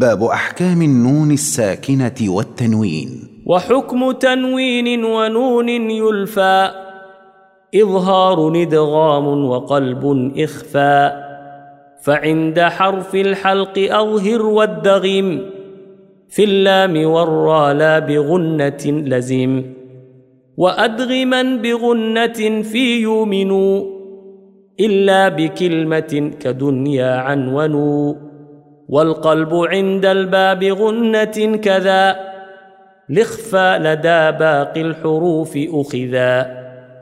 باب أحكام النون الساكنة والتنوين. وحكم تنوين ونون يلفى. إظهار ندغام وقلب اخفاء فعند حرف الحلق أظهر والدغم في اللام والرا لا بغنة لزم وادغما بغنة في يؤمنوا إلا بكلمة كدنيا عنونوا والقلب عند الباب غنة كذا. لخفى لدى باقي الحروف أخذا.